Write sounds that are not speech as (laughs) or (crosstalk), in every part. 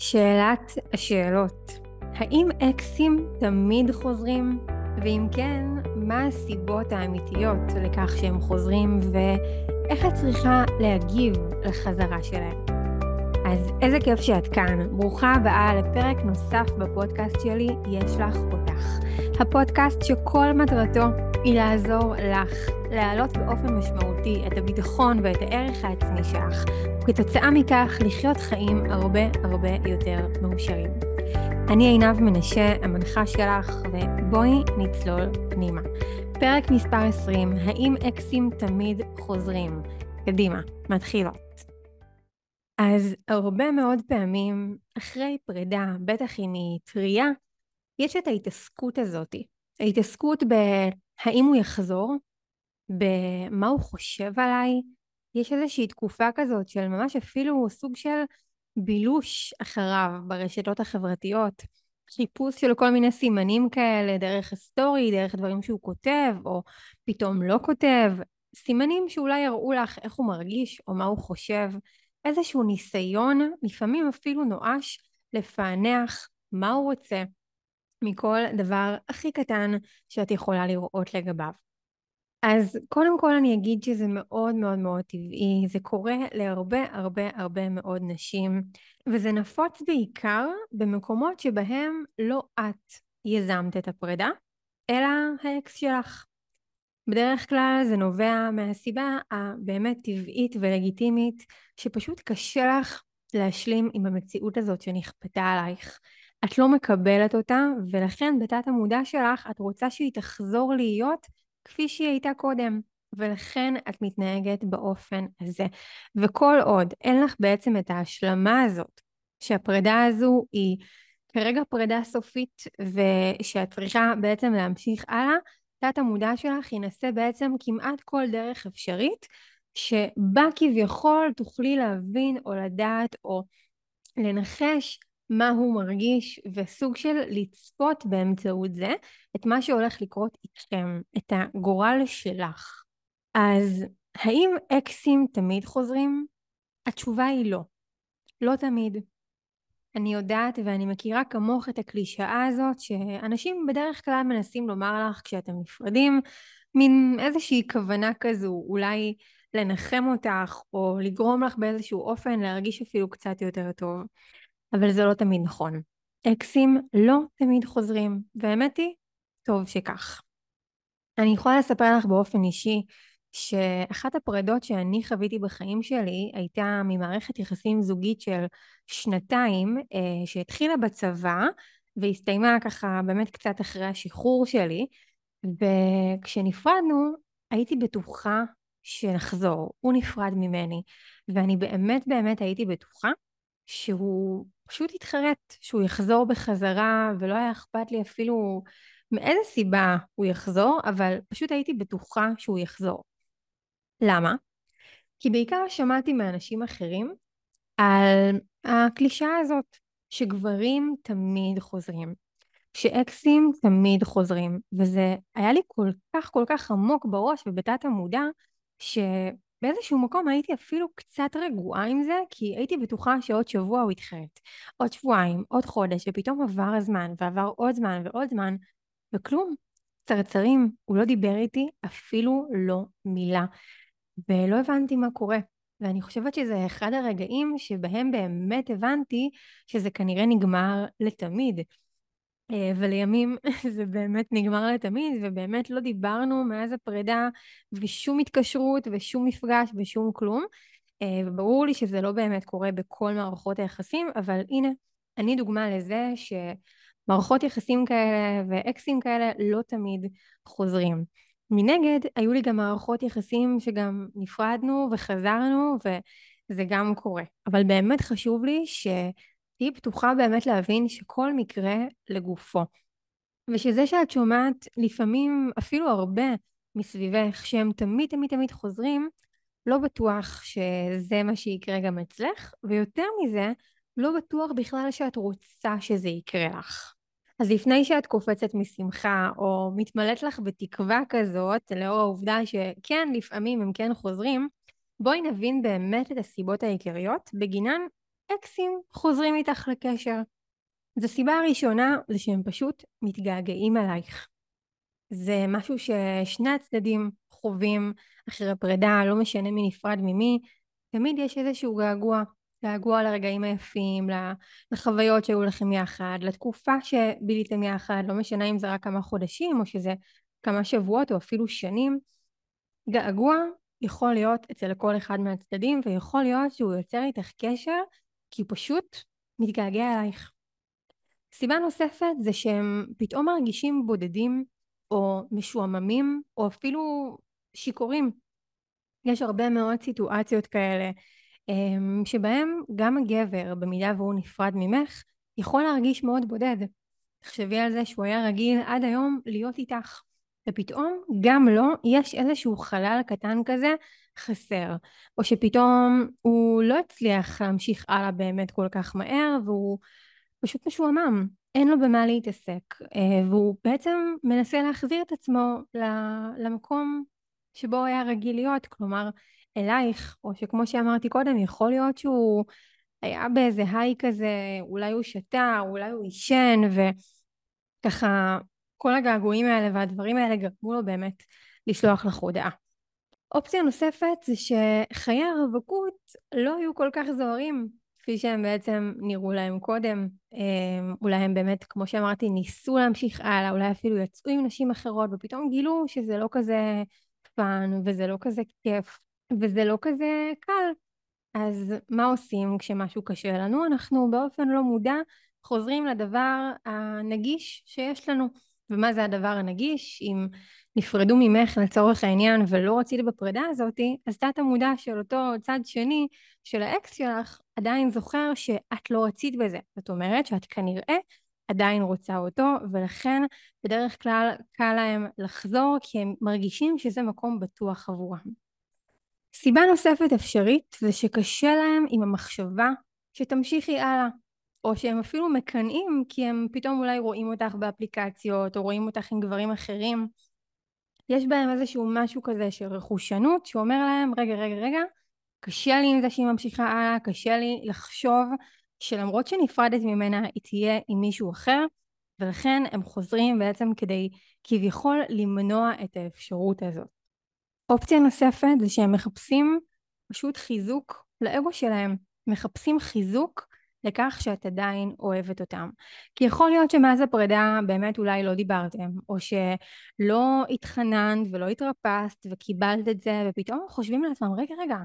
שאלת השאלות, האם אקסים תמיד חוזרים? ואם כן, מה הסיבות האמיתיות לכך שהם חוזרים ואיך את צריכה להגיב לחזרה שלהם? אז איזה כיף שאת כאן. ברוכה הבאה לפרק נוסף בפודקאסט שלי, יש לך אותך. הפודקאסט שכל מטרתו היא לעזור לך להעלות באופן משמעותי את הביטחון ואת הערך העצמי שלך, וכתוצאה מכך לחיות חיים הרבה הרבה יותר מאושרים. אני עינב מנשה, המנחה שלך, ובואי נצלול פנימה. פרק מספר 20, האם אקסים תמיד חוזרים? קדימה, מתחילות. אז הרבה מאוד פעמים, אחרי פרידה, בטח אם היא טריה, יש את ההתעסקות הזאת. ההתעסקות בהאם הוא יחזור, במה הוא חושב עליי. יש איזושהי תקופה כזאת של ממש אפילו סוג של בילוש אחריו ברשתות החברתיות. חיפוש של כל מיני סימנים כאלה דרך הסטורי, דרך דברים שהוא כותב, או פתאום לא כותב. סימנים שאולי יראו לך איך הוא מרגיש או מה הוא חושב. איזשהו ניסיון, לפעמים אפילו נואש, לפענח מה הוא רוצה מכל דבר הכי קטן שאת יכולה לראות לגביו. אז קודם כל אני אגיד שזה מאוד מאוד מאוד טבעי, זה קורה להרבה הרבה הרבה מאוד נשים, וזה נפוץ בעיקר במקומות שבהם לא את יזמת את הפרידה, אלא האקס שלך. בדרך כלל זה נובע מהסיבה הבאמת טבעית ולגיטימית, שפשוט קשה לך להשלים עם המציאות הזאת שנכפתה עלייך. את לא מקבלת אותה, ולכן בתת המודע שלך את רוצה שהיא תחזור להיות כפי שהיא הייתה קודם, ולכן את מתנהגת באופן הזה. וכל עוד אין לך בעצם את ההשלמה הזאת, שהפרידה הזו היא כרגע פרידה סופית, ושאת צריכה בעצם להמשיך הלאה, תת המודע שלך ינסה בעצם כמעט כל דרך אפשרית, שבה כביכול תוכלי להבין או לדעת או לנחש מה הוא מרגיש, וסוג של לצפות באמצעות זה את מה שהולך לקרות איתכם, את הגורל שלך. אז האם אקסים תמיד חוזרים? התשובה היא לא. לא תמיד. אני יודעת ואני מכירה כמוך את הקלישאה הזאת שאנשים בדרך כלל מנסים לומר לך כשאתם נפרדים מין איזושהי כוונה כזו אולי לנחם אותך או לגרום לך באיזשהו אופן להרגיש אפילו קצת יותר טוב אבל זה לא תמיד נכון. אקסים לא תמיד חוזרים והאמת היא טוב שכך. אני יכולה לספר לך באופן אישי שאחת הפרדות שאני חוויתי בחיים שלי הייתה ממערכת יחסים זוגית של שנתיים אה, שהתחילה בצבא והסתיימה ככה באמת קצת אחרי השחרור שלי וכשנפרדנו הייתי בטוחה שנחזור, הוא נפרד ממני ואני באמת באמת הייתי בטוחה שהוא פשוט יתחרט, שהוא יחזור בחזרה ולא היה אכפת לי אפילו מאיזה סיבה הוא יחזור, אבל פשוט הייתי בטוחה שהוא יחזור. למה? כי בעיקר שמעתי מאנשים אחרים על הקלישאה הזאת, שגברים תמיד חוזרים, שאקסים תמיד חוזרים, וזה היה לי כל כך כל כך עמוק בראש ובתת המודע, שבאיזשהו מקום הייתי אפילו קצת רגועה עם זה, כי הייתי בטוחה שעוד שבוע הוא יתחרט, עוד שבועיים, עוד חודש, ופתאום עבר הזמן, ועבר עוד זמן ועוד זמן, וכלום. צרצרים, הוא לא דיבר איתי אפילו לא מילה. ולא הבנתי מה קורה. ואני חושבת שזה אחד הרגעים שבהם באמת הבנתי שזה כנראה נגמר לתמיד. אה, ולימים (laughs) זה באמת נגמר לתמיד, ובאמת לא דיברנו מאז הפרידה ושום התקשרות ושום מפגש ושום כלום. אה, וברור לי שזה לא באמת קורה בכל מערכות היחסים, אבל הנה, אני דוגמה לזה שמערכות יחסים כאלה ואקסים כאלה לא תמיד חוזרים. מנגד, היו לי גם מערכות יחסים שגם נפרדנו וחזרנו, וזה גם קורה. אבל באמת חשוב לי שתהיי פתוחה באמת להבין שכל מקרה לגופו. ושזה שאת שומעת לפעמים אפילו הרבה מסביבך שהם תמיד תמיד תמיד חוזרים, לא בטוח שזה מה שיקרה גם אצלך, ויותר מזה, לא בטוח בכלל שאת רוצה שזה יקרה לך. אז לפני שאת קופצת משמחה או מתמלאת לך בתקווה כזאת, לאור העובדה שכן, לפעמים הם כן חוזרים, בואי נבין באמת את הסיבות העיקריות בגינן אקסים חוזרים איתך לקשר. אז הסיבה הראשונה זה שהם פשוט מתגעגעים אלייך. זה משהו ששני הצדדים חווים אחרי פרידה, לא משנה מי נפרד ממי, תמיד יש איזשהו געגוע, געגוע לרגעים היפים, לחוויות שהיו לכם יחד, לתקופה שביליתם יחד, לא משנה אם זה רק כמה חודשים או שזה כמה שבועות או אפילו שנים. געגוע יכול להיות אצל כל אחד מהצדדים ויכול להיות שהוא יוצר איתך קשר כי הוא פשוט מתגעגע אלייך. סיבה נוספת זה שהם פתאום מרגישים בודדים או משועממים או אפילו שיכורים. יש הרבה מאוד סיטואציות כאלה אמ, שבהם גם הגבר במידה והוא נפרד ממך יכול להרגיש מאוד בודד. תחשבי על זה שהוא היה רגיל עד היום להיות איתך ופתאום גם לו יש איזשהו חלל קטן כזה חסר או שפתאום הוא לא הצליח להמשיך הלאה באמת כל כך מהר והוא פשוט משועמם אין לו במה להתעסק אה, והוא בעצם מנסה להחזיר את עצמו למקום שבו הוא היה רגיל להיות כלומר אלייך או שכמו שאמרתי קודם יכול להיות שהוא היה באיזה היי כזה אולי הוא שתה אולי הוא עישן וככה כל הגעגועים האלה והדברים האלה גרמו לו באמת לשלוח לך הודעה. אופציה נוספת זה שחיי הרווקות לא היו כל כך זוהרים כפי שהם בעצם נראו להם קודם. אמ, אולי הם באמת, כמו שאמרתי, ניסו להמשיך הלאה, אולי אפילו יצאו עם נשים אחרות ופתאום גילו שזה לא כזה fun וזה לא כזה כיף וזה לא כזה קל. אז מה עושים כשמשהו קשה לנו? אנחנו באופן לא מודע חוזרים לדבר הנגיש שיש לנו. ומה זה הדבר הנגיש? אם נפרדו ממך לצורך העניין ולא רצית בפרידה הזאתי, אז תת המודע של אותו צד שני של האקס שלך עדיין זוכר שאת לא רצית בזה. זאת אומרת שאת כנראה עדיין רוצה אותו, ולכן בדרך כלל קל להם לחזור כי הם מרגישים שזה מקום בטוח עבורם. סיבה נוספת אפשרית זה שקשה להם עם המחשבה שתמשיכי הלאה. או שהם אפילו מקנאים כי הם פתאום אולי רואים אותך באפליקציות או רואים אותך עם גברים אחרים. יש בהם איזשהו משהו כזה של רכושנות שאומר להם רגע רגע רגע קשה לי עם זה שהיא ממשיכה הלאה, קשה לי לחשוב שלמרות שנפרדת ממנה היא תהיה עם מישהו אחר ולכן הם חוזרים בעצם כדי כביכול למנוע את האפשרות הזאת. אופציה נוספת זה שהם מחפשים פשוט חיזוק לאגו שלהם, מחפשים חיזוק לכך שאת עדיין אוהבת אותם. כי יכול להיות שמאז הפרידה באמת אולי לא דיברתם, או שלא התחננת ולא התרפסת וקיבלת את זה, ופתאום חושבים לעצמם, רגע, רגע,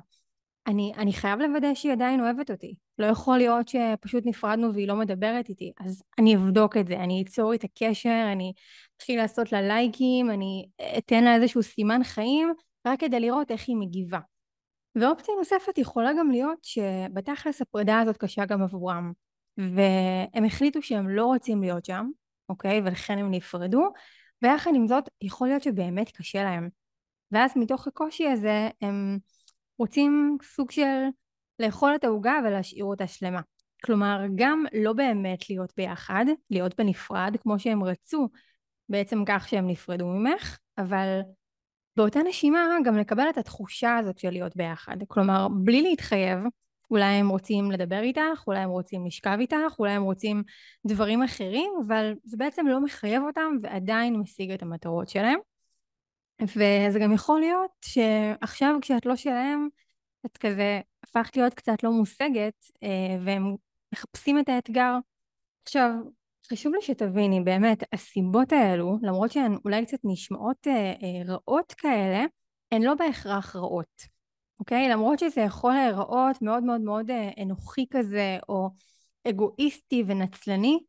אני, אני חייב לוודא שהיא עדיין אוהבת אותי. לא יכול להיות שפשוט נפרדנו והיא לא מדברת איתי. אז אני אבדוק את זה, אני אצור את הקשר, אני אתחיל לעשות לה לייקים, אני אתן לה איזשהו סימן חיים, רק כדי לראות איך היא מגיבה. ואופציה נוספת יכולה גם להיות שבתכלס הפרידה הזאת קשה גם עבורם והם החליטו שהם לא רוצים להיות שם, אוקיי? ולכן הם נפרדו ויחד עם זאת יכול להיות שבאמת קשה להם ואז מתוך הקושי הזה הם רוצים סוג של לאכול את העוגה ולהשאיר אותה שלמה. כלומר גם לא באמת להיות ביחד, להיות בנפרד כמו שהם רצו בעצם כך שהם נפרדו ממך, אבל באותה נשימה גם לקבל את התחושה הזאת של להיות ביחד. כלומר, בלי להתחייב, אולי הם רוצים לדבר איתך, אולי הם רוצים לשכב איתך, אולי הם רוצים דברים אחרים, אבל זה בעצם לא מחייב אותם ועדיין משיג את המטרות שלהם. וזה גם יכול להיות שעכשיו כשאת לא שלהם, את כזה הפכת להיות קצת לא מושגת, אה, והם מחפשים את האתגר. עכשיו, חשוב לי שתביני, באמת, הסיבות האלו, למרות שהן אולי קצת נשמעות אה, אה, רעות כאלה, הן לא בהכרח רעות, אוקיי? למרות שזה יכול להיראות מאוד מאוד מאוד אה, אנוכי כזה, או אגואיסטי ונצלני,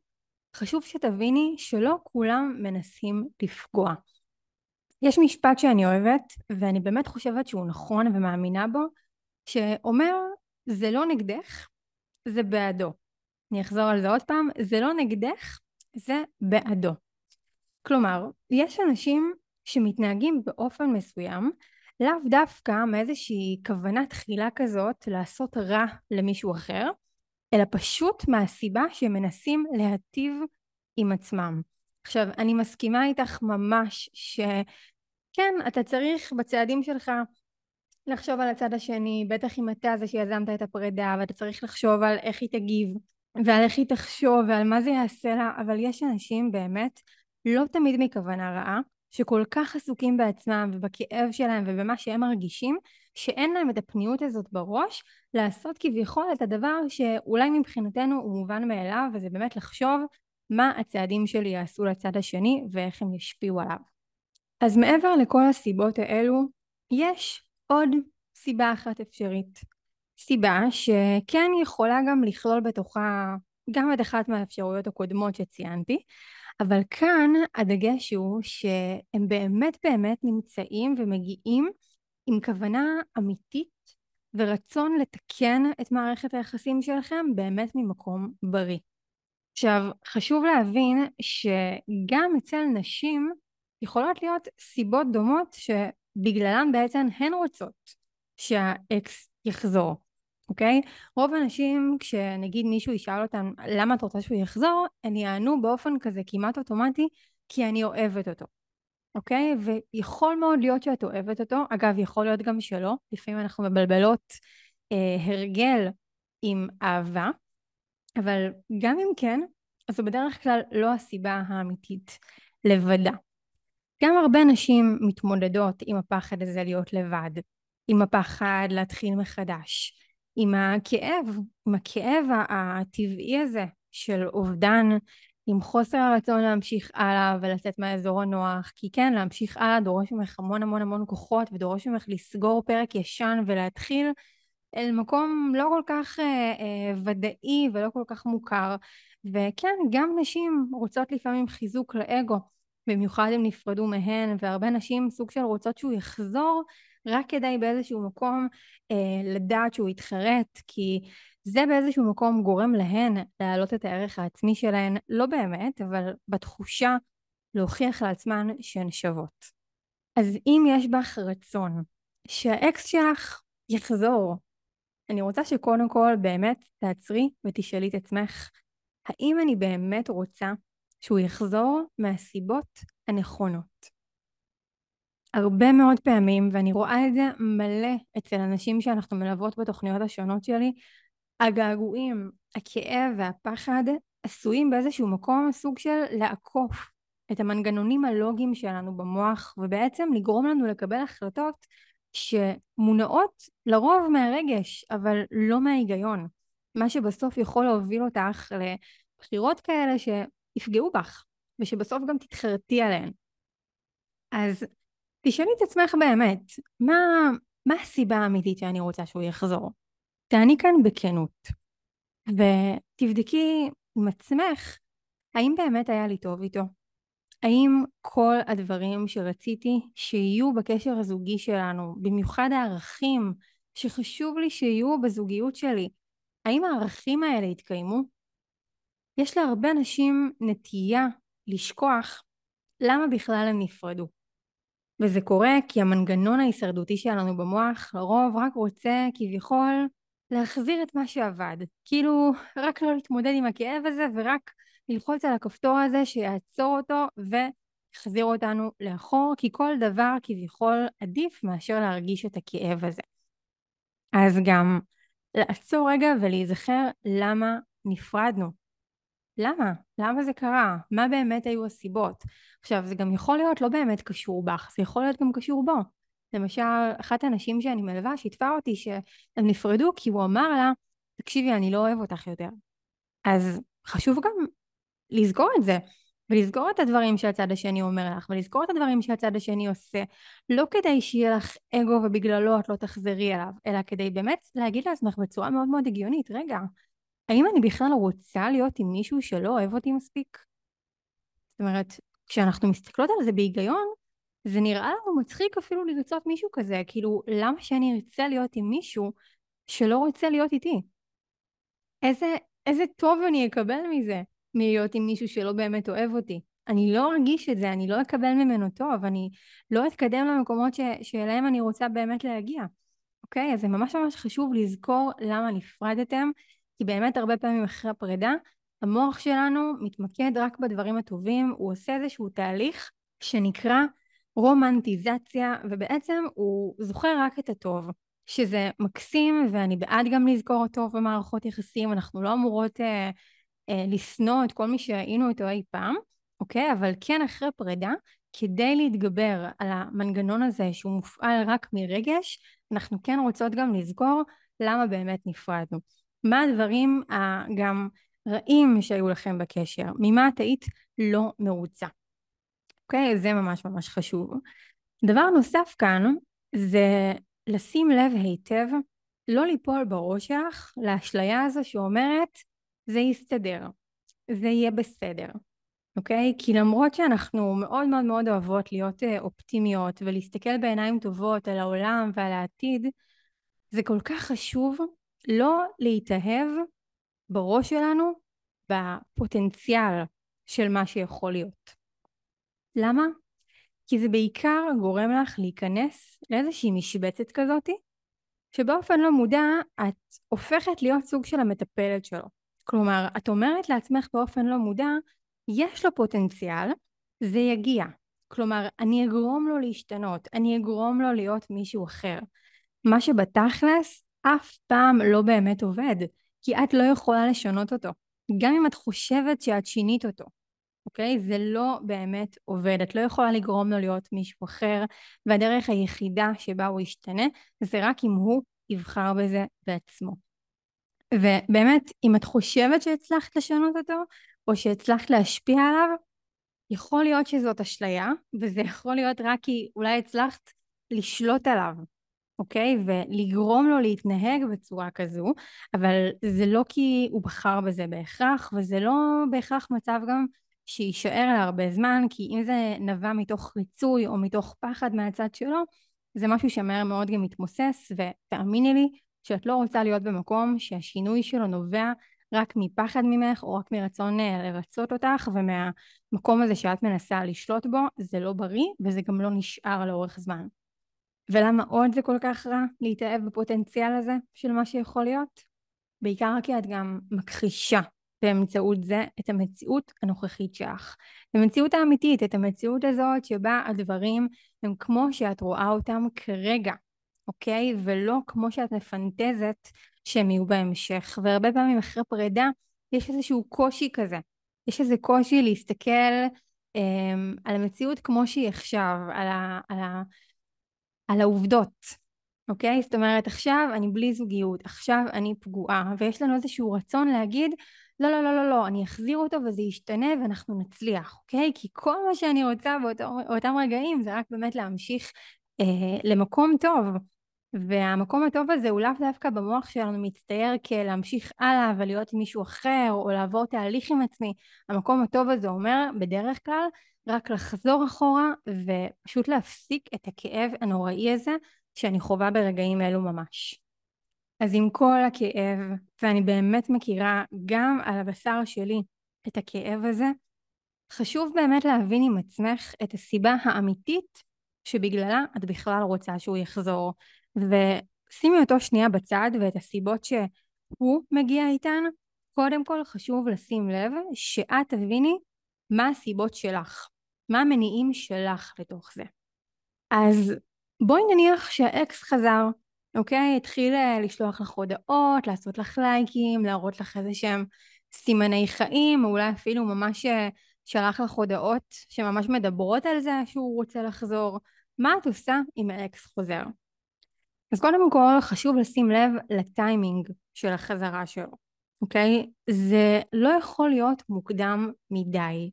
חשוב שתביני שלא כולם מנסים לפגוע. יש משפט שאני אוהבת, ואני באמת חושבת שהוא נכון ומאמינה בו, שאומר, זה לא נגדך, זה בעדו. אני אחזור על זה עוד פעם, זה לא נגדך, זה בעדו. כלומר, יש אנשים שמתנהגים באופן מסוים, לאו דווקא מאיזושהי כוונה תחילה כזאת לעשות רע למישהו אחר, אלא פשוט מהסיבה שהם מנסים להטיב עם עצמם. עכשיו, אני מסכימה איתך ממש שכן, אתה צריך בצעדים שלך לחשוב על הצד השני, בטח אם אתה זה שיזמת את הפרידה ואתה צריך לחשוב על איך היא תגיב ועל איך היא תחשוב ועל מה זה יעשה לה, אבל יש אנשים באמת, לא תמיד מכוונה רעה, שכל כך עסוקים בעצמם ובכאב שלהם ובמה שהם מרגישים, שאין להם את הפניות הזאת בראש לעשות כביכול את הדבר שאולי מבחינתנו הוא מובן מאליו, וזה באמת לחשוב מה הצעדים שלי יעשו לצד השני ואיך הם ישפיעו עליו. אז מעבר לכל הסיבות האלו, יש עוד סיבה אחת אפשרית. סיבה שכן יכולה גם לכלול בתוכה גם את אחת מהאפשרויות הקודמות שציינתי, אבל כאן הדגש הוא שהם באמת באמת נמצאים ומגיעים עם כוונה אמיתית ורצון לתקן את מערכת היחסים שלכם באמת ממקום בריא. עכשיו, חשוב להבין שגם אצל נשים יכולות להיות סיבות דומות שבגללן בעצם הן רוצות שהאקס יחזור, אוקיי? רוב האנשים, כשנגיד מישהו ישאל אותם למה את רוצה שהוא יחזור, הם יענו באופן כזה כמעט אוטומטי כי אני אוהבת אותו, אוקיי? ויכול מאוד להיות שאת אוהבת אותו, אגב יכול להיות גם שלא, לפעמים אנחנו מבלבלות אה, הרגל עם אהבה, אבל גם אם כן, זו בדרך כלל לא הסיבה האמיתית לבדה. גם הרבה נשים מתמודדות עם הפחד הזה להיות לבד, עם הפחד להתחיל מחדש, עם הכאב, עם הכאב הטבעי הזה של אובדן, עם חוסר הרצון להמשיך הלאה ולצאת מהאזור הנוח, כי כן, להמשיך הלאה דורש ממך המון המון המון כוחות ודורש ממך לסגור פרק ישן ולהתחיל אל מקום לא כל כך אה, אה, ודאי ולא כל כך מוכר. וכן גם נשים רוצות לפעמים חיזוק לאגו במיוחד אם נפרדו מהן והרבה נשים סוג של רוצות שהוא יחזור רק כדי באיזשהו מקום אה, לדעת שהוא יתחרט כי זה באיזשהו מקום גורם להן להעלות את הערך העצמי שלהן לא באמת אבל בתחושה להוכיח לעצמן שהן שוות אז אם יש בך רצון שהאקס שלך יחזור אני רוצה שקודם כל באמת תעצרי ותשאלי את עצמך האם אני באמת רוצה שהוא יחזור מהסיבות הנכונות. הרבה מאוד פעמים, ואני רואה את זה מלא אצל אנשים שאנחנו מלוות בתוכניות השונות שלי, הגעגועים, הכאב והפחד עשויים באיזשהו מקום סוג של לעקוף את המנגנונים הלוגיים שלנו במוח ובעצם לגרום לנו לקבל החלטות שמונעות לרוב מהרגש אבל לא מההיגיון מה שבסוף יכול להוביל אותך לבחירות כאלה שיפגעו בך ושבסוף גם תתחרטי עליהן. אז תשאלי את עצמך באמת, מה, מה הסיבה האמיתית שאני רוצה שהוא יחזור? תעני כאן בכנות ותבדקי עם עצמך האם באמת היה לי טוב איתו? האם כל הדברים שרציתי שיהיו בקשר הזוגי שלנו, במיוחד הערכים שחשוב לי שיהיו בזוגיות שלי, האם הערכים האלה התקיימו? יש להרבה אנשים נטייה לשכוח למה בכלל הם נפרדו. וזה קורה כי המנגנון ההישרדותי שלנו במוח לרוב רק רוצה כביכול להחזיר את מה שעבד. כאילו רק לא להתמודד עם הכאב הזה ורק ללחוץ על הכפתור הזה שיעצור אותו ויחזיר אותנו לאחור כי כל דבר כביכול עדיף מאשר להרגיש את הכאב הזה. אז גם לעצור רגע ולהיזכר למה נפרדנו. למה? למה זה קרה? מה באמת היו הסיבות? עכשיו זה גם יכול להיות לא באמת קשור בך, זה יכול להיות גם קשור בו. למשל אחת הנשים שאני מלווה שיתפה אותי שהם נפרדו כי הוא אמר לה תקשיבי אני לא אוהב אותך יותר. אז חשוב גם לזכור את זה ולזכור את הדברים שהצד השני אומר לך ולזכור את הדברים שהצד השני עושה לא כדי שיהיה לך אגו ובגללו את לא תחזרי אליו אלא כדי באמת להגיד לעצמך בצורה מאוד מאוד הגיונית רגע האם אני בכלל רוצה להיות עם מישהו שלא אוהב אותי מספיק? זאת אומרת כשאנחנו מסתכלות על זה בהיגיון זה נראה לנו מצחיק אפילו לרצות מישהו כזה כאילו למה שאני ארצה להיות עם מישהו שלא רוצה להיות איתי? איזה, איזה טוב אני אקבל מזה מלהיות עם מישהו שלא באמת אוהב אותי. אני לא ארגיש את זה, אני לא אקבל ממנו טוב, אני לא אתקדם למקומות ש, שאליהם אני רוצה באמת להגיע. אוקיי? אז זה ממש ממש חשוב לזכור למה נפרדתם, כי באמת הרבה פעמים אחרי הפרידה, המוח שלנו מתמקד רק בדברים הטובים, הוא עושה איזשהו תהליך שנקרא רומנטיזציה, ובעצם הוא זוכר רק את הטוב. שזה מקסים, ואני בעד גם לזכור הטוב במערכות יחסים, אנחנו לא אמורות אה, אה, לשנוא את כל מי שהיינו איתו אי פעם, אוקיי? אבל כן אחרי פרידה, כדי להתגבר על המנגנון הזה שהוא מופעל רק מרגש, אנחנו כן רוצות גם לזכור למה באמת נפרדנו. מה הדברים הגם רעים שהיו לכם בקשר? ממה את היית לא מרוצה? אוקיי? זה ממש ממש חשוב. דבר נוסף כאן זה לשים לב היטב, לא ליפול בראש שלך לאשליה הזו שאומרת זה יסתדר, זה יהיה בסדר, אוקיי? כי למרות שאנחנו מאוד מאוד מאוד אוהבות להיות אה, אופטימיות ולהסתכל בעיניים טובות על העולם ועל העתיד, זה כל כך חשוב לא להתאהב בראש שלנו בפוטנציאל של מה שיכול להיות. למה? כי זה בעיקר גורם לך להיכנס לאיזושהי משבצת כזאתי, שבאופן לא מודע את הופכת להיות סוג של המטפלת שלו. כלומר, את אומרת לעצמך באופן לא מודע, יש לו פוטנציאל, זה יגיע. כלומר, אני אגרום לו להשתנות, אני אגרום לו להיות מישהו אחר. מה שבתכלס אף פעם לא באמת עובד, כי את לא יכולה לשנות אותו. גם אם את חושבת שאת שינית אותו. אוקיי? זה לא באמת עובד. את לא יכולה לגרום לו להיות מישהו אחר, והדרך היחידה שבה הוא ישתנה זה רק אם הוא יבחר בזה בעצמו. ובאמת, אם את חושבת שהצלחת לשנות אותו, או שהצלחת להשפיע עליו, יכול להיות שזאת אשליה, וזה יכול להיות רק כי אולי הצלחת לשלוט עליו, אוקיי? ולגרום לו להתנהג בצורה כזו, אבל זה לא כי הוא בחר בזה בהכרח, וזה לא בהכרח מצב גם שיישאר להרבה זמן, כי אם זה נבע מתוך ריצוי או מתוך פחד מהצד שלו, זה משהו שמהר מאוד גם מתמוסס, ותאמיני לי שאת לא רוצה להיות במקום שהשינוי שלו נובע רק מפחד ממך, או רק מרצון אה, לרצות אותך, ומהמקום הזה שאת מנסה לשלוט בו, זה לא בריא, וזה גם לא נשאר לאורך זמן. ולמה עוד זה כל כך רע להתאהב בפוטנציאל הזה של מה שיכול להיות? בעיקר כי את גם מכחישה באמצעות זה את המציאות הנוכחית שלך. את המציאות האמיתית, את המציאות הזאת שבה הדברים הם כמו שאת רואה אותם כרגע, אוקיי? ולא כמו שאת מפנטזת שהם יהיו בהמשך. והרבה פעמים אחרי פרידה יש איזשהו קושי כזה. יש איזה קושי להסתכל אמ, על המציאות כמו שהיא עכשיו, על, ה, על, ה, על העובדות, אוקיי? זאת אומרת, עכשיו אני בלי זוגיות, עכשיו אני פגועה, ויש לנו איזשהו רצון להגיד, לא, לא, לא, לא, לא, אני אחזיר אותו וזה ישתנה ואנחנו נצליח, אוקיי? כי כל מה שאני רוצה באותם רגעים זה רק באמת להמשיך אה, למקום טוב. והמקום הטוב הזה הוא לאו דווקא במוח שלנו מצטייר כלהמשיך הלאה ולהיות מישהו אחר או לעבור תהליך עם עצמי. המקום הטוב הזה אומר בדרך כלל רק לחזור אחורה ופשוט להפסיק את הכאב הנוראי הזה שאני חווה ברגעים אלו ממש. אז עם כל הכאב, ואני באמת מכירה גם על הבשר שלי את הכאב הזה, חשוב באמת להבין עם עצמך את הסיבה האמיתית שבגללה את בכלל רוצה שהוא יחזור. ושימי אותו שנייה בצד ואת הסיבות שהוא מגיע איתן, קודם כל חשוב לשים לב שאת תביני מה הסיבות שלך, מה המניעים שלך לתוך זה. אז בואי נניח שהאקס חזר אוקיי? התחיל אה, לשלוח לך הודעות, לעשות לך לייקים, להראות לך איזה שהם סימני חיים, או אולי אפילו ממש אה, שלח לך הודעות שממש מדברות על זה שהוא רוצה לחזור. מה את עושה אם האקס חוזר? אז קודם כל חשוב לשים לב לטיימינג של החזרה שלו, אוקיי? זה לא יכול להיות מוקדם מדי.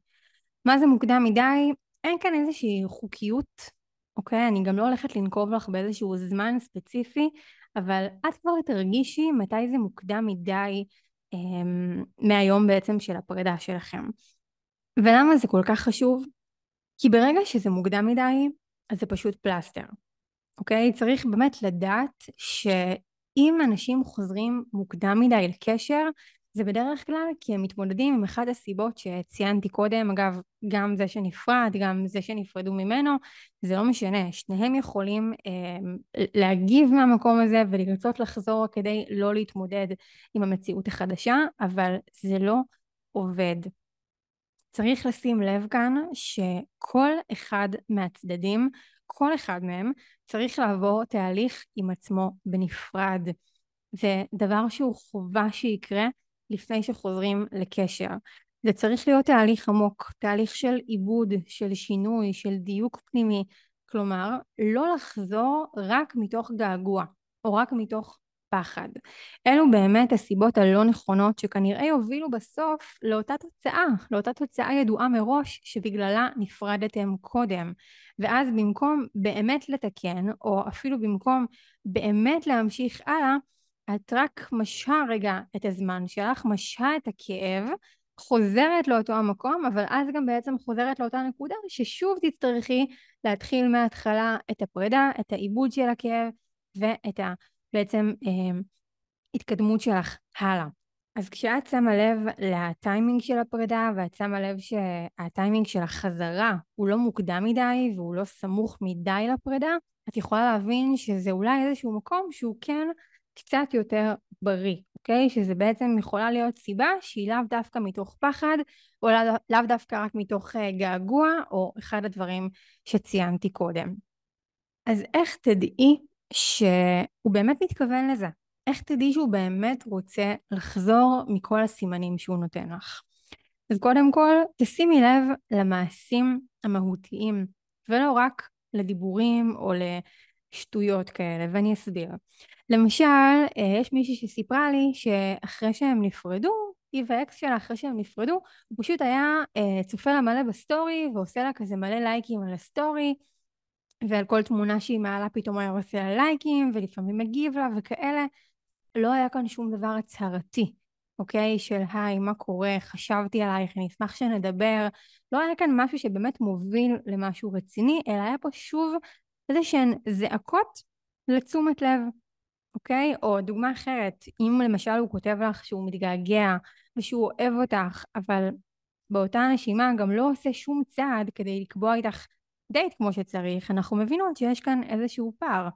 מה זה מוקדם מדי? אין כאן איזושהי חוקיות אוקיי? אני גם לא הולכת לנקוב לך באיזשהו זמן ספציפי, אבל את כבר תרגישי מתי זה מוקדם מדי אמ, מהיום בעצם של הפרידה שלכם. ולמה זה כל כך חשוב? כי ברגע שזה מוקדם מדי, אז זה פשוט פלסטר, אוקיי? צריך באמת לדעת שאם אנשים חוזרים מוקדם מדי לקשר, זה בדרך כלל כי הם מתמודדים עם אחת הסיבות שציינתי קודם, אגב, גם זה שנפרד, גם זה שנפרדו ממנו, זה לא משנה, שניהם יכולים אה, להגיב מהמקום הזה ולרצות לחזור כדי לא להתמודד עם המציאות החדשה, אבל זה לא עובד. צריך לשים לב כאן שכל אחד מהצדדים, כל אחד מהם, צריך לעבור תהליך עם עצמו בנפרד. זה דבר שהוא חובה שיקרה לפני שחוזרים לקשר. זה צריך להיות תהליך עמוק, תהליך של עיבוד, של שינוי, של דיוק פנימי. כלומר, לא לחזור רק מתוך געגוע, או רק מתוך פחד. אלו באמת הסיבות הלא נכונות שכנראה יובילו בסוף לאותה תוצאה, לאותה תוצאה ידועה מראש שבגללה נפרדתם קודם. ואז במקום באמת לתקן, או אפילו במקום באמת להמשיך הלאה, את רק משהה רגע את הזמן שלך, משהה את הכאב, חוזרת לאותו המקום, אבל אז גם בעצם חוזרת לאותה נקודה ששוב תצטרכי להתחיל מההתחלה את הפרידה, את העיבוד של הכאב ואת ה... בעצם אה, התקדמות שלך הלאה. אז כשאת שמה לב לטיימינג של הפרידה ואת שמה לב שהטיימינג של החזרה הוא לא מוקדם מדי והוא לא סמוך מדי לפרידה, את יכולה להבין שזה אולי איזשהו מקום שהוא כן קצת יותר בריא, אוקיי? שזה בעצם יכולה להיות סיבה שהיא לאו דווקא מתוך פחד או לאו, לאו דווקא רק מתוך אה, געגוע או אחד הדברים שציינתי קודם. אז איך תדעי שהוא באמת מתכוון לזה. איך תדעי שהוא באמת רוצה לחזור מכל הסימנים שהוא נותן לך? אז קודם כל, תשימי לב למעשים המהותיים, ולא רק לדיבורים או לשטויות כאלה, ואני אסביר. למשל, אה, יש מישהי שסיפרה לי שאחרי שהם נפרדו, היא והאקס שלה אחרי שהם נפרדו, הוא פשוט היה אה, צופה לה מלא בסטורי ועושה לה כזה מלא לייקים על הסטורי ועל כל תמונה שהיא מעלה פתאום היה עושה לה לייקים ולפעמים מגיב לה וכאלה. לא היה כאן שום דבר הצהרתי, אוקיי? של היי, מה קורה? חשבתי עלייך, אני אשמח שנדבר. לא היה כאן משהו שבאמת מוביל למשהו רציני, אלא היה פה שוב איזה שהן זעקות לתשומת לב, אוקיי? או דוגמה אחרת, אם למשל הוא כותב לך שהוא מתגעגע ושהוא אוהב אותך, אבל באותה נשימה גם לא עושה שום צעד כדי לקבוע איתך דייט כמו שצריך, אנחנו מבינות שיש כאן איזשהו פער.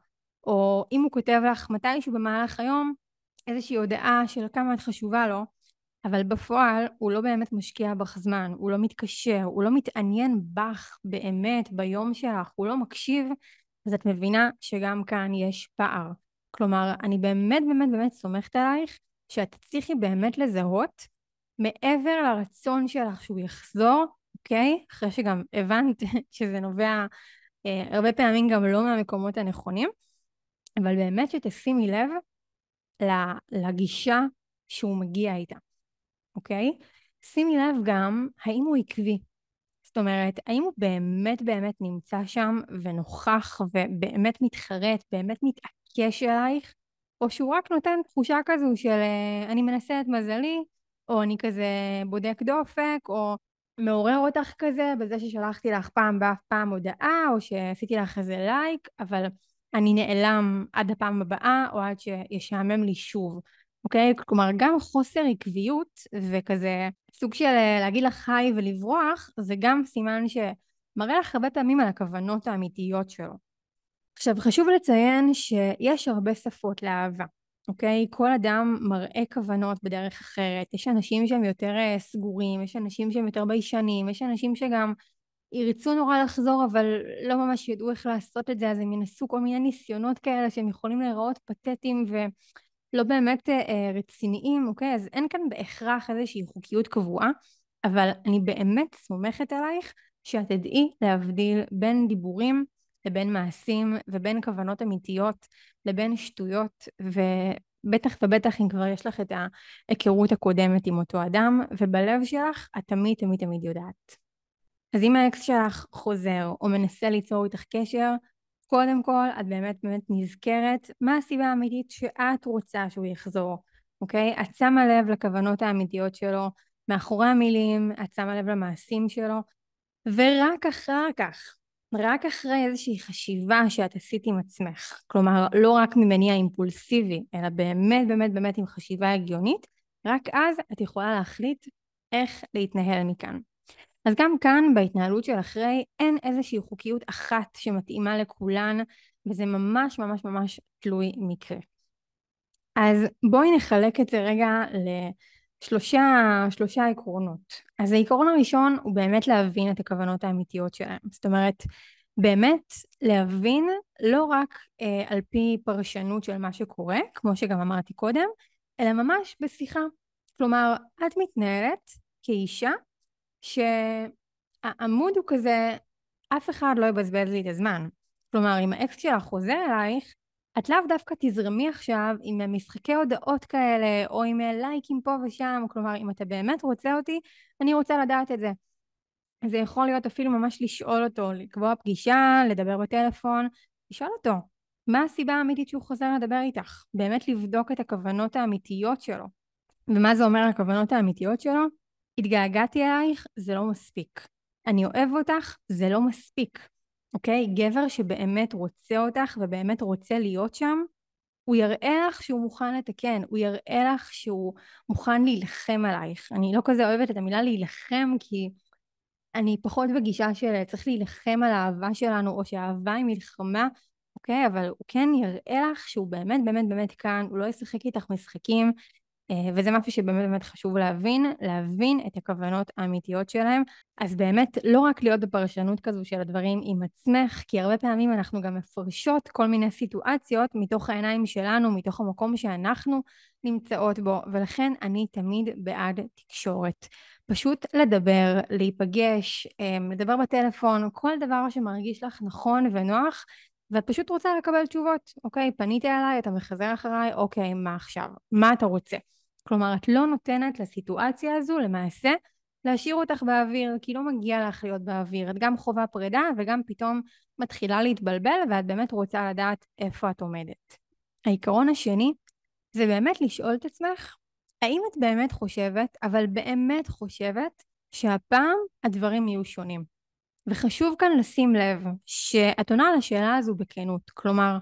או אם הוא כותב לך מתישהו במהלך היום איזושהי הודעה של כמה את חשובה לו, אבל בפועל הוא לא באמת משקיע בך זמן, הוא לא מתקשר, הוא לא מתעניין בך באמת ביום שלך, הוא לא מקשיב, אז את מבינה שגם כאן יש פער. כלומר, אני באמת באמת באמת סומכת עלייך שאת תצליחי באמת לזהות מעבר לרצון שלך שהוא יחזור, אוקיי? אחרי שגם הבנת (laughs) שזה נובע אה, הרבה פעמים גם לא מהמקומות הנכונים, אבל באמת שתשימי לב לגישה שהוא מגיע איתה, אוקיי? שימי לב גם האם הוא עקבי. זאת אומרת, האם הוא באמת באמת נמצא שם ונוכח ובאמת מתחרט, באמת מתעקש אלייך, או שהוא רק נותן תחושה כזו של אה, אני מנסה את מזלי, או אני כזה בודק דופק, או מעורר אותך כזה בזה ששלחתי לך פעם באף פעם הודעה, או שעשיתי לך איזה לייק, אבל אני נעלם עד הפעם הבאה, או עד שישעמם לי שוב, אוקיי? כלומר, גם חוסר עקביות וכזה סוג של אה, להגיד לך היי ולברוח, זה גם סימן שמראה לך הרבה פעמים על הכוונות האמיתיות שלו. עכשיו, חשוב לציין שיש הרבה שפות לאהבה. אוקיי? כל אדם מראה כוונות בדרך אחרת. יש אנשים שהם יותר אה, סגורים, יש אנשים שהם יותר ביישנים, יש אנשים שגם ירצו נורא לחזור אבל לא ממש ידעו איך לעשות את זה, אז הם ינסו כל מיני ניסיונות כאלה שהם יכולים להיראות פתטיים ולא באמת אה, אה, רציניים, אוקיי? אז אין כאן בהכרח איזושהי חוקיות קבועה, אבל אני באמת סומכת עלייך שאת תדעי להבדיל בין דיבורים לבין מעשים ובין כוונות אמיתיות לבין שטויות ובטח ובטח אם כבר יש לך את ההיכרות הקודמת עם אותו אדם ובלב שלך את תמיד תמיד תמיד יודעת. אז אם האקס שלך חוזר או מנסה ליצור איתך קשר קודם כל את באמת באמת נזכרת מה הסיבה האמיתית שאת רוצה שהוא יחזור, אוקיי? את שמה לב לכוונות האמיתיות שלו מאחורי המילים, את שמה לב למעשים שלו ורק אחר כך רק אחרי איזושהי חשיבה שאת עשית עם עצמך, כלומר לא רק ממניע אימפולסיבי, אלא באמת באמת באמת עם חשיבה הגיונית, רק אז את יכולה להחליט איך להתנהל מכאן. אז גם כאן בהתנהלות של אחרי אין איזושהי חוקיות אחת שמתאימה לכולן וזה ממש ממש ממש תלוי מקרה. אז בואי נחלק את זה רגע שלושה, שלושה עקרונות. אז העיקרון הראשון הוא באמת להבין את הכוונות האמיתיות שלהם. זאת אומרת, באמת להבין לא רק אה, על פי פרשנות של מה שקורה, כמו שגם אמרתי קודם, אלא ממש בשיחה. כלומר, את מתנהלת כאישה שהעמוד הוא כזה, אף אחד לא יבזבז לי את הזמן. כלומר, אם האקס שלך חוזר אלייך, את לאו דווקא תזרמי עכשיו עם משחקי הודעות כאלה, או עם לייקים פה ושם, כלומר, אם אתה באמת רוצה אותי, אני רוצה לדעת את זה. זה יכול להיות אפילו ממש לשאול אותו, לקבוע פגישה, לדבר בטלפון, לשאול אותו, מה הסיבה האמיתית שהוא חוזר לדבר איתך? באמת לבדוק את הכוונות האמיתיות שלו. ומה זה אומר הכוונות האמיתיות שלו? התגעגעתי אלייך, זה לא מספיק. אני אוהב אותך, זה לא מספיק. אוקיי? גבר שבאמת רוצה אותך ובאמת רוצה להיות שם, הוא יראה לך שהוא מוכן לתקן, הוא יראה לך שהוא מוכן להילחם עלייך. אני לא כזה אוהבת את המילה להילחם כי אני פחות בגישה של צריך להילחם על האהבה שלנו או שהאהבה היא מלחמה, אוקיי? אבל הוא כן יראה לך שהוא באמת באמת באמת כאן, הוא לא ישחק איתך משחקים, וזה משהו שבאמת באמת חשוב להבין, להבין את הכוונות האמיתיות שלהם. אז באמת לא רק להיות בפרשנות כזו של הדברים עם עצמך, כי הרבה פעמים אנחנו גם מפרשות כל מיני סיטואציות מתוך העיניים שלנו, מתוך המקום שאנחנו נמצאות בו, ולכן אני תמיד בעד תקשורת. פשוט לדבר, להיפגש, אה, לדבר בטלפון, כל דבר שמרגיש לך נכון ונוח, ואת פשוט רוצה לקבל תשובות, אוקיי? פנית אליי, אתה מחזר אחריי, אוקיי, מה עכשיו? מה אתה רוצה? כלומר, את לא נותנת לסיטואציה הזו למעשה להשאיר אותך באוויר, כי לא מגיע לך להיות באוויר. את גם חווה פרידה וגם פתאום מתחילה להתבלבל ואת באמת רוצה לדעת איפה את עומדת. העיקרון השני זה באמת לשאול את עצמך, האם את באמת חושבת, אבל באמת חושבת, שהפעם הדברים יהיו שונים? וחשוב כאן לשים לב שאת עונה על השאלה הזו בכנות. כלומר,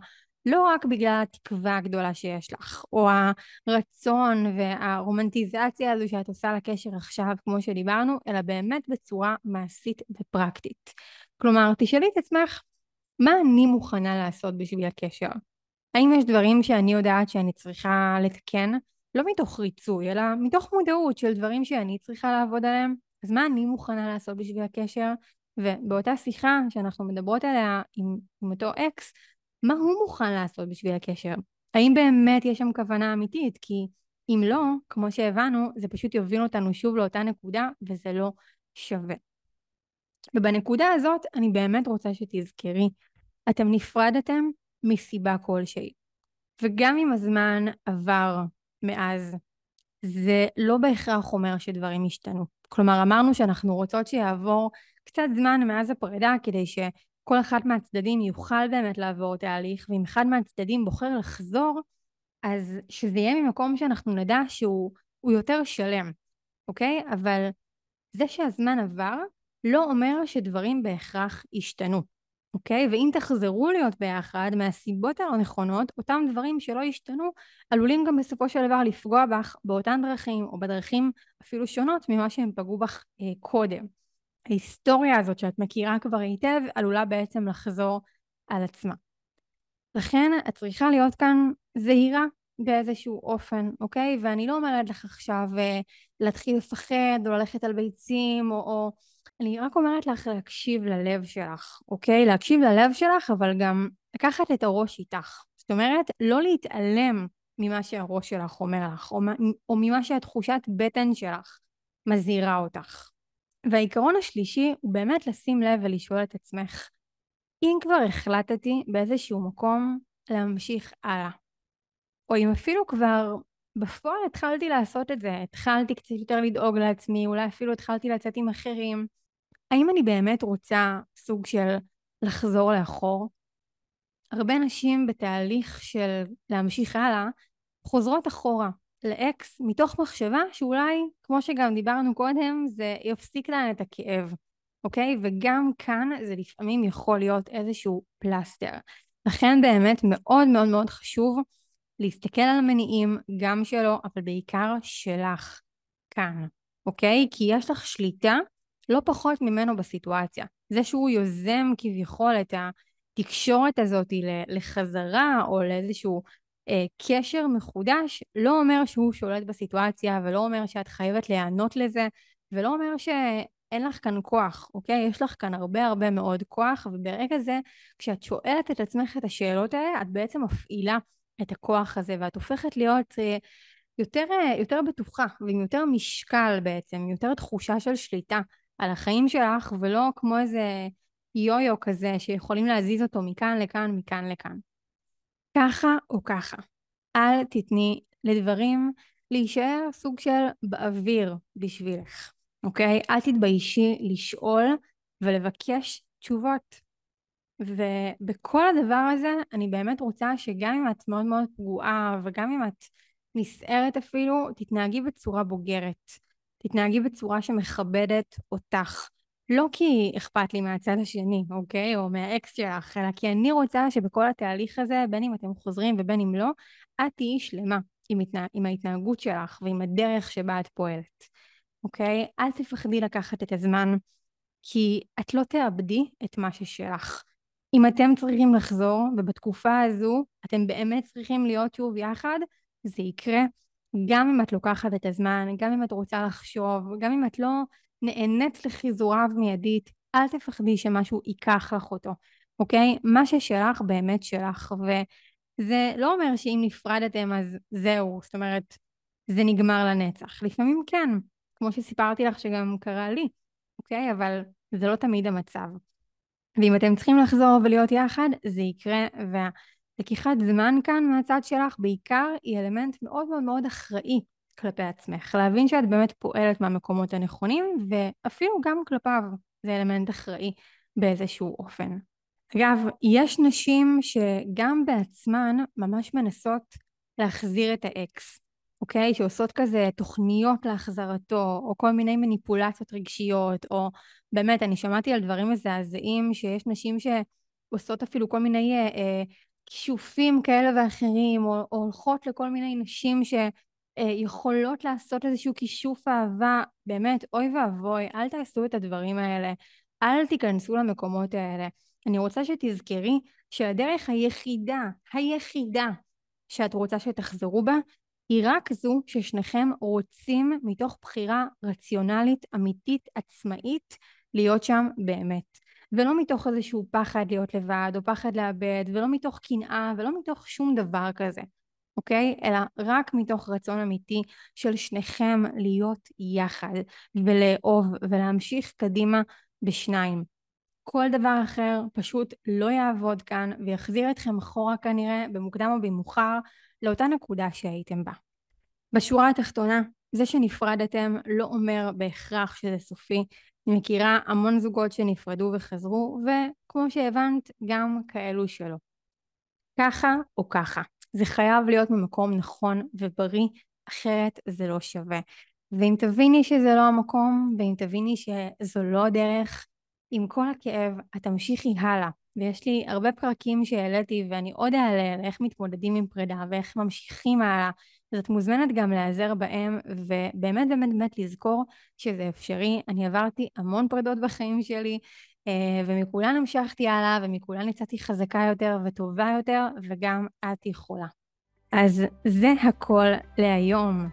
לא רק בגלל התקווה הגדולה שיש לך, או הרצון והרומנטיזציה הזו שאת עושה לקשר עכשיו, כמו שדיברנו, אלא באמת בצורה מעשית ופרקטית. כלומר, תשאלי את עצמך, מה אני מוכנה לעשות בשביל הקשר? האם יש דברים שאני יודעת שאני צריכה לתקן? לא מתוך ריצוי, אלא מתוך מודעות של דברים שאני צריכה לעבוד עליהם? אז מה אני מוכנה לעשות בשביל הקשר? ובאותה שיחה שאנחנו מדברות עליה עם, עם אותו אקס, מה הוא מוכן לעשות בשביל הקשר? האם באמת יש שם כוונה אמיתית? כי אם לא, כמו שהבנו, זה פשוט יוביל אותנו שוב לאותה נקודה וזה לא שווה. ובנקודה הזאת אני באמת רוצה שתזכרי, אתם נפרדתם מסיבה כלשהי. וגם אם הזמן עבר מאז, זה לא בהכרח אומר שדברים השתנו. כלומר, אמרנו שאנחנו רוצות שיעבור קצת זמן מאז הפרידה כדי שכל אחד מהצדדים יוכל באמת לעבור תהליך, ואם אחד מהצדדים בוחר לחזור, אז שזה יהיה ממקום שאנחנו נדע שהוא יותר שלם, אוקיי? אבל זה שהזמן עבר לא אומר שדברים בהכרח השתנו, אוקיי? ואם תחזרו להיות ביחד מהסיבות הלא נכונות, אותם דברים שלא השתנו עלולים גם בסופו של דבר לפגוע בך באותן דרכים או בדרכים אפילו שונות ממה שהם פגעו בך אה, קודם. ההיסטוריה הזאת שאת מכירה כבר היטב עלולה בעצם לחזור על עצמה. לכן את צריכה להיות כאן זהירה באיזשהו אופן, אוקיי? ואני לא אומרת לך עכשיו אה, להתחיל לפחד או ללכת על ביצים או, או... אני רק אומרת לך להקשיב ללב שלך, אוקיי? להקשיב ללב שלך אבל גם לקחת את הראש איתך. זאת אומרת, לא להתעלם ממה שהראש שלך אומר לך או, או ממה שהתחושת בטן שלך מזהירה אותך. והעיקרון השלישי הוא באמת לשים לב ולשאול את עצמך, אם כבר החלטתי באיזשהו מקום להמשיך הלאה, או אם אפילו כבר בפועל התחלתי לעשות את זה, התחלתי קצת יותר לדאוג לעצמי, אולי אפילו התחלתי לצאת עם אחרים, האם אני באמת רוצה סוג של לחזור לאחור? הרבה נשים בתהליך של להמשיך הלאה חוזרות אחורה, לאקס מתוך מחשבה שאולי, כמו שגם דיברנו קודם, זה יפסיק להן את הכאב, אוקיי? וגם כאן זה לפעמים יכול להיות איזשהו פלסטר. לכן באמת מאוד מאוד מאוד חשוב להסתכל על המניעים, גם שלו, אבל בעיקר שלך כאן, אוקיי? כי יש לך שליטה לא פחות ממנו בסיטואציה. זה שהוא יוזם כביכול את התקשורת הזאת לחזרה או לאיזשהו קשר מחודש לא אומר שהוא שולט בסיטואציה ולא אומר שאת חייבת להיענות לזה ולא אומר שאין לך כאן כוח, אוקיי? יש לך כאן הרבה הרבה מאוד כוח וברגע זה כשאת שואלת את עצמך את השאלות האלה את בעצם מפעילה את הכוח הזה ואת הופכת להיות אה, יותר, אה, יותר בטוחה ועם יותר משקל בעצם, יותר תחושה של שליטה על החיים שלך ולא כמו איזה יו-יו כזה שיכולים להזיז אותו מכאן לכאן, מכאן לכאן. ככה או ככה. אל תתני לדברים להישאר סוג של באוויר בשבילך, אוקיי? אל תתביישי לשאול ולבקש תשובות. ובכל הדבר הזה אני באמת רוצה שגם אם את מאוד מאוד פגועה וגם אם את נסערת אפילו, תתנהגי בצורה בוגרת. תתנהגי בצורה שמכבדת אותך. לא כי אכפת לי מהצד השני, אוקיי? או מהאקס שלך, אלא כי אני רוצה שבכל התהליך הזה, בין אם אתם חוזרים ובין אם לא, את תהיי שלמה עם, התנה... עם ההתנהגות שלך ועם הדרך שבה את פועלת, אוקיי? אל תפחדי לקחת את הזמן, כי את לא תאבדי את מה ששלך. אם אתם צריכים לחזור, ובתקופה הזו אתם באמת צריכים להיות שוב יחד, זה יקרה. גם אם את לוקחת את הזמן, גם אם את רוצה לחשוב, גם אם את לא נהנית לחיזוריו מיידית, אל תפחדי שמשהו ייקח לך אותו, אוקיי? מה ששלך באמת שלך, וזה לא אומר שאם נפרדתם אז זהו, זאת אומרת, זה נגמר לנצח. לפעמים כן, כמו שסיפרתי לך שגם קרה לי, אוקיי? אבל זה לא תמיד המצב. ואם אתם צריכים לחזור ולהיות יחד, זה יקרה, והלקיחת זמן כאן מהצד שלך בעיקר היא אלמנט מאוד מאוד מאוד אחראי כלפי עצמך, להבין שאת באמת פועלת מהמקומות הנכונים, ואפילו גם כלפיו זה אלמנט אחראי באיזשהו אופן. אגב, יש נשים שגם בעצמן ממש מנסות להחזיר את האקס, אוקיי? שעושות כזה תוכניות להחזרתו, או כל מיני מניפולציות רגשיות, או באמת, אני שמעתי על דברים מזעזעים, שיש נשים שעושות אפילו כל מיני אה, אה, כישופים כאלה ואחרים, או, הולכות לכל מיני נשים ש... אה, יכולות לעשות איזשהו כישוף אהבה, באמת, אוי ואבוי, אל תעשו את הדברים האלה, אל תיכנסו למקומות האלה. אני רוצה שתזכרי שהדרך היחידה, היחידה שאת רוצה שתחזרו בה, היא רק זו ששניכם רוצים מתוך בחירה רציונלית, אמיתית, עצמאית, להיות שם באמת. ולא מתוך איזשהו פחד להיות לבד, או פחד לאבד, ולא מתוך קנאה, ולא מתוך שום דבר כזה. אוקיי? אלא רק מתוך רצון אמיתי של שניכם להיות יחד ולאהוב ולהמשיך קדימה בשניים. כל דבר אחר פשוט לא יעבוד כאן ויחזיר אתכם אחורה כנראה במוקדם או במאוחר לאותה נקודה שהייתם בה. בשורה התחתונה, זה שנפרדתם לא אומר בהכרח שזה סופי. אני מכירה המון זוגות שנפרדו וחזרו, וכמו שהבנת, גם כאלו שלא. ככה או ככה. זה חייב להיות ממקום נכון ובריא, אחרת זה לא שווה. ואם תביני שזה לא המקום, ואם תביני שזו לא הדרך, עם כל הכאב, את תמשיכי הלאה. ויש לי הרבה פרקים שהעליתי ואני עוד אעלה על איך מתמודדים עם פרידה ואיך ממשיכים הלאה. אז את מוזמנת גם להיעזר בהם ובאמת באמת באמת לזכור שזה אפשרי. אני עברתי המון פרידות בחיים שלי ומכולן המשכתי הלאה, ומכולן יצאתי חזקה יותר וטובה יותר, וגם את יכולה. אז זה הכל להיום.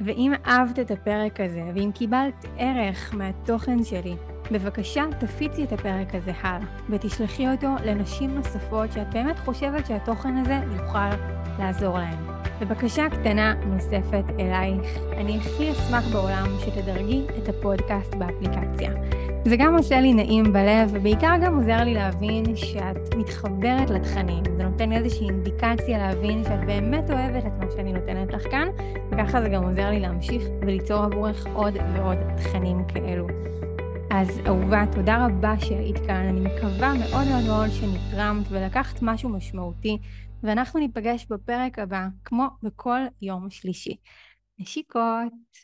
ואם אהבת את הפרק הזה, ואם קיבלת ערך מהתוכן שלי, בבקשה תפיצי את הפרק הזה הלאה, ותשלחי אותו לנשים נוספות שאת באמת חושבת שהתוכן הזה יוכל לעזור להן. בבקשה קטנה נוספת אלייך, אני הכי אשמח בעולם שתדרגי את הפודקאסט באפליקציה. זה גם עושה לי נעים בלב, ובעיקר גם עוזר לי להבין שאת מתחברת לתכנים. זה נותן לי איזושהי אינדיקציה להבין שאת באמת אוהבת את מה שאני נותנת לך כאן, וככה זה גם עוזר לי להמשיך וליצור עבורך עוד ועוד תכנים כאלו. אז אהובה, תודה רבה שהיית כאן, אני מקווה מאוד מאוד מאוד שנתרמת ולקחת משהו משמעותי, ואנחנו ניפגש בפרק הבא, כמו בכל יום שלישי. נשיקות.